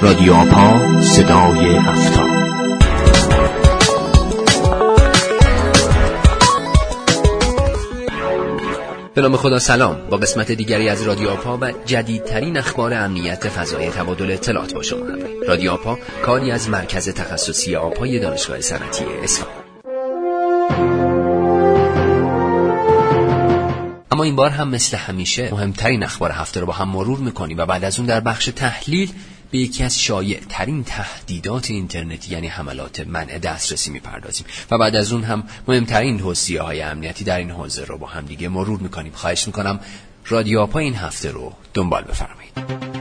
رادیو آپا صدای هفتا به نام خدا سلام. با قسمت دیگری از رادیو آپا و جدیدترین اخبار امنیت فضای تبادل اطلاعات با شما رادیو آپا کاری از مرکز تخصصی آپای دانشگاه صنعتی اصفهان. اما این بار هم مثل همیشه مهمترین اخبار هفته رو با هم مرور می‌کنیم و بعد از اون در بخش تحلیل به یکی از شایع ترین تهدیدات اینترنتی یعنی حملات منع دسترسی می‌پردازیم. و بعد از اون هم مهمترین توصیه های امنیتی در این حوزه رو با هم دیگه مرور می‌کنیم. خواهش می‌کنم رادیو آپا این هفته رو دنبال بفرمایید.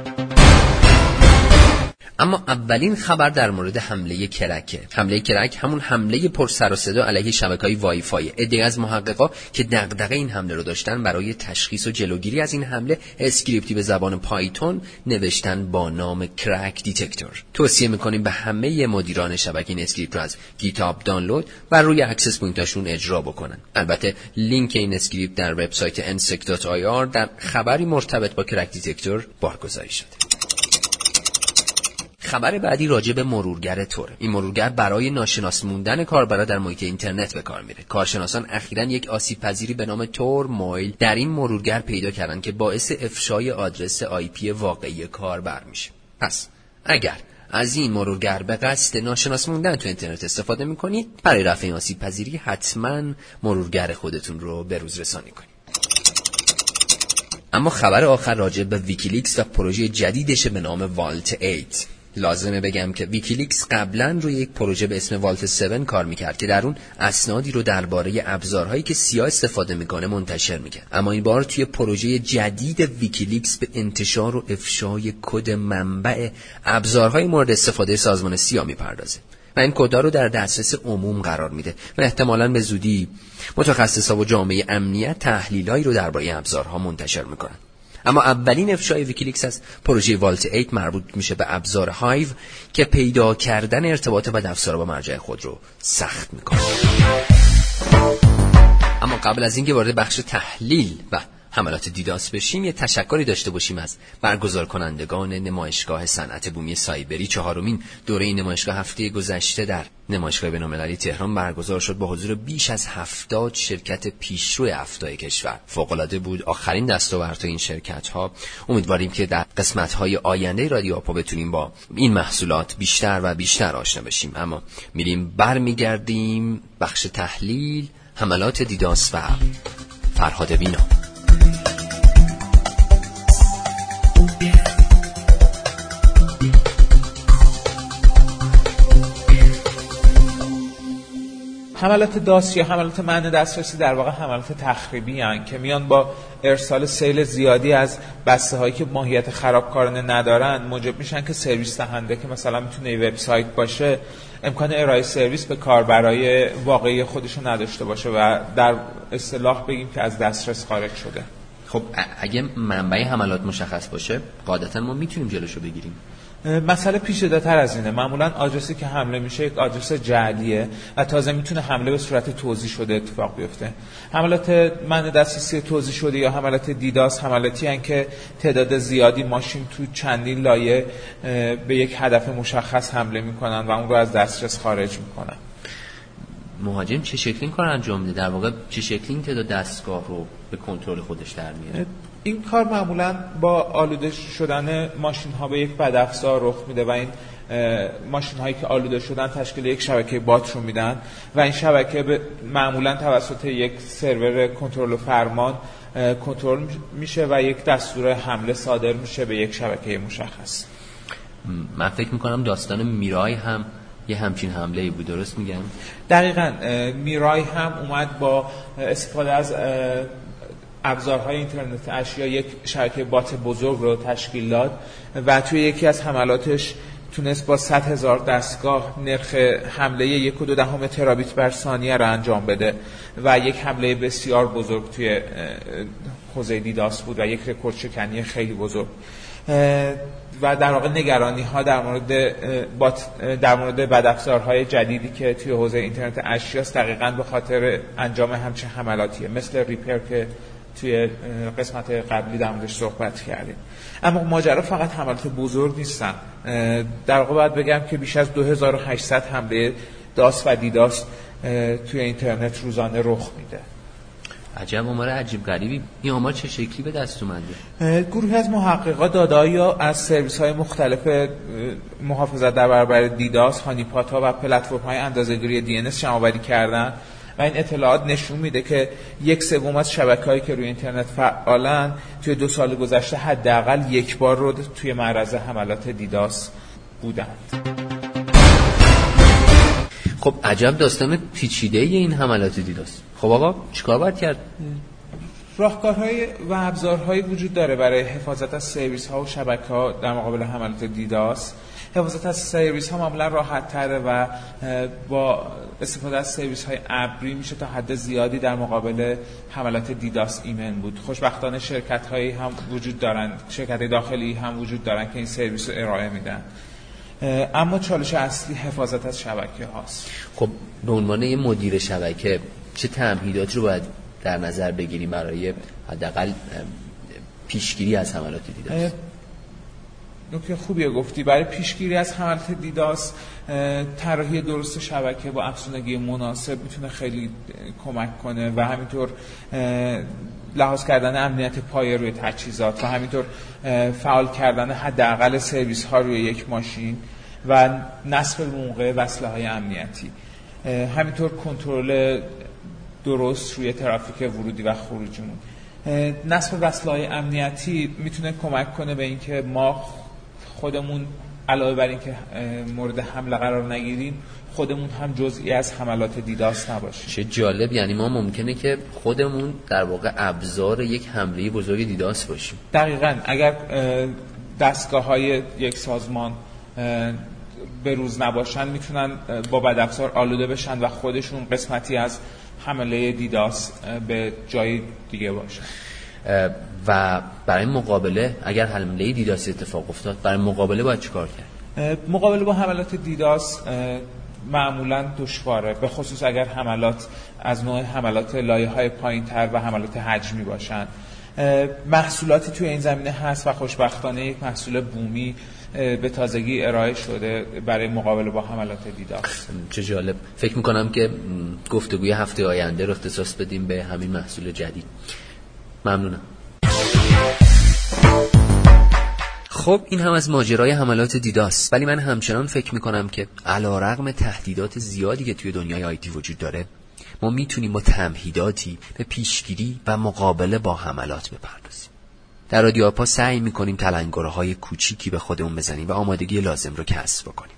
اما اولین خبر در مورد حمله KRACK ه. حمله KRACK همون حمله پر سر و صدا علیه شبکه‌های وای فای عده‌ای از محققا که دغدغه این حمله رو داشتن برای تشخیص و جلوگیری از این حمله اسکریپتی به زبان پایتون نوشتن با نام KRACK Detector. توصیه می‌کنیم به همه مدیران شبکه این اسکریپت رو از GitHub دانلود و روی access point اشون اجرا بکنن. البته لینک این اسکریپت در وبسایت nsec.ir در خبری مرتبط با KRACK Detector بارگذاری شده. خبر بعدی راجع به مرورگر تور این مرورگر برای ناشناس موندن کاربرا در محیط اینترنت به کار میره. کارشناسان اخیرا یک آسیب پذیری به نام TorMoil در این مرورگر پیدا کردن که باعث افشای آدرس آی پی واقعی کاربر میشه. پس اگر از این مرورگر به قصد ناشناس موندن تو اینترنت استفاده می‌کنید برای رفع این آسیب پذیری حتما مرورگر خودتون رو به روز رسانی کنید. اما خبر آخر راجع به ویکیلیکس و پروژه جدیدش به نام Vault 8 لازمه بگم که ویکیلیکس قبلا روی یک پروژه به اسم Vault 7 کار می‌کرد که در اون اسنادی رو درباره ابزارهایی که سیا استفاده می‌کنه منتشر می‌کرد. اما این بار توی پروژه جدید ویکیلیکس به انتشار و افشای کد منبع ابزارهای مورد استفاده سازمان سیا می‌پردازه و این کدا رو در دسترس عموم قرار میده و احتمالا به زودی متخصصا و جامعه امنیت تحلیلایی رو درباره ابزارها منتشر می‌کنن. اما اولین افشای ویکیلیکس از پروژه Vault 8 مربوط میشه به ابزار هایو که پیدا کردن ارتباط بدافزار با مرجع خود رو سخت می‌کنه. اما قبل از اینکه وارد بخش تحلیل و حملات DDoS بشیم یه تشکری داشته باشیم از برگزار کنندگان نمایشگاه صنعت بومی سایبری. چهارمین دوره نمایشگاه هفته گذشته در نمایشگاه بین‌المللی تهران برگزار شد با حضور بیش از هفتاد شرکت پیشرو افتای کشور. فوق‌العاده بود آخرین دستاورد این شرکت ها امیدواریم که در قسمت های آینده رادیو آپا بتونیم با این محصولات بیشتر و بیشتر آشنا بشیم. اما میریم برمیگردیم بخش تحلیل حملات دیداس و فرهاد بینا حملات داس یا حملات منع دسترسی در واقع حملات تخریبی هن که میان با ارسال سیل زیادی از بسته هایی که ماهیت خرابکارانه ندارن موجب میشن که سرویس دهنده که مثلا می‌تونه وبسایت باشه امکان ارائه سرویس به کاربرای واقعی خودشو نداشته باشه و در اصطلاح بگیم که از دسترس خارج شده. خب اگه منبع حملات مشخص باشه قاعدتا ما می‌تونیم جلوشو بگیریم. مسئله پیچیده‌تر از اینه. معمولا آدرسی که حمله میشه یک آدرس جعلیه و تازه می‌تونه حمله به صورت توضیح شده اتفاق بیفته. حملات من دسترسی توضیح شده یا حملات دیداس حملاتی هن که تعداد زیادی ماشین تو چندین لایه به یک هدف مشخص حمله می‌کنن و اون رو از دسترس خارج می‌کنن. مهاجم چه شکلی کار انجام میده؟ در واقع چه شکلی این تعداد دستگاه رو به کنترل خودش در میاره؟ این کار معمولا با آلوده شدن ماشین ها به یک بدافزار رخ میده و این ماشین هایی که آلوده شدن تشکیل یک شبکه بات رو میدن و این شبکه معمولا توسط یک سرور کنترل و فرمان کنترل میشه و یک دستور حمله صادر میشه به یک شبکه مشخص. من فکر می‌کنم داستان میرای هم یه همچین حمله ای بود درست میگم؟ دقیقا میرای هم اومد با استفاده از ابزارهای اینترنت اشیا یک شبکه بات بزرگ رو تشکیل داد و توی یکی از حملاتش تونست با 100 هزار دستگاه نرخ حمله یک و دو دهم ترابیت بر ثانیه رو انجام بده و یک حمله بسیار بزرگ توی حوزه دیداس بود و یک رکورد شکنی خیلی بزرگ. و در واقع نگرانی ها در مورد در مورد بدافزارهای جدیدی که توی حوزه اینترنت اشیاست دقیقا به خاطر انجام همچین حملاتیه مثل ریپر که توی قسمت قبلی در موردش صحبت کردیم. اما ماجرا فقط حملات بزرگ نیستن. در واقع باید بگم که بیش از 2800 حمله داس و دیداس توی اینترنت روزانه رخ میده. عجب آمار عجیب غریبی. این آمار چه شکلی به دست اومده؟ گروهی از محققا دادایی از سرویس های مختلف محافظت در برابر دیداس هانیپاتا و پلتفرم های اندازه‌گیری دی ان جمع کردن. و این اطلاعات نشون میده که یک سوم از شبکه‌هایی که روی اینترنت فعالن توی دو سال گذشته حداقل یک بار رو توی معرض حملات دیداس بودند. خب عجب داستان پیچیده این حملات دیداس. خب آقا چیکار باید کرد؟ راهکارهای و ابزارهایی وجود داره برای حفاظت از سرویس ها و شبکه ها در مقابل حملات دیداس. حفاظت از سرویس ها معمولا راحت تره و با استفاده از سرویس های ابری میشه تا حد زیادی در مقابل حملات دیداس ایمن بود. خوشبختانه شرکت هایی هم وجود دارن شرکت داخلی هم وجود دارن که این سرویس رو ارائه میدن. اما چالش اصلی حفاظت از شبکه هاست خب به عنوان یه مدیر شبکه چه تمهیدات رو باید در نظر بگیریم برای حداقل پیشگیری از حملات دیداس نکته خوبیه گفتی. برای پیشگیری از حملات دیداس طراحی درست شبکه با افزونگی مناسب می‌تونه خیلی کمک کنه و همینطور لحاظ کردن امنیت پایه روی تجهیزات و همینطور فعال کردن حداقل سرویس ها روی یک ماشین و نصب موقع وصله های امنیتی همینطور کنترل درست روی ترافیک ورودی و خروجیمون. نصب وصله های امنیتی می‌تونه کمک کنه به اینکه ما خودمون علاوه بر اینکه مورد حمله قرار نگیریم خودمون هم جزئی از حملات دیداس نباشیم چه جالب یعنی ما ممکنه که خودمون در واقع ابزار یک حمله بزرگ دیداس باشیم. دقیقا اگر دستگاه های یک سازمان به روز نباشن می‌تونن با بد افزار آلوده بشن و خودشون قسمتی از حمله دیداس به جای دیگه باشن و برای مقابله اگر حمله دیداس اتفاق افتاد برای مقابله باید چیکار کرد؟ مقابله با حملات دیداس معمولا دشواره. به خصوص اگر حملات از نوع حملات لایه های پایین تر و حملات حجمی باشند محصولاتی توی این زمینه هست و خوشبختانه یک محصول بومی به تازگی ارائه شده برای مقابله با حملات دیداس چه جالب. فکر می‌کنم که گفتگوی هفته آینده رو اختصاص بدیم به همین محصول جدید. ممنونم. خب این هم از ماجرای حملات دیداس ولی من همچنان فکر می‌کنم که علا رغم تهدیدات زیادی که توی دنیای آیتی وجود داره ما می‌تونیم با تمهیداتی به پیشگیری و مقابله با حملات بپردازیم. در رادیو آپا سعی می‌کنیم تلنگره های کوچیکی به خودمون بزنیم و آمادگی لازم رو کسب بکنیم.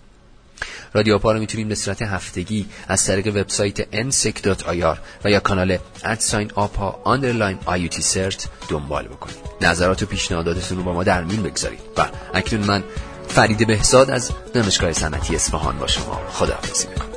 رادیو آپا رو می‌تونیم به صورت هفتگی از طریق وبسایت nsec.ir و یا کانال at sign آپا underline IUT CERT دنبال بکنید نظرات و پیشنهاداتتون رو با ما در میون بگذارید و اکنون من فرید بهزاد از دانشگاه صنعتی اصفهان با شما خداحافظی می‌کنم.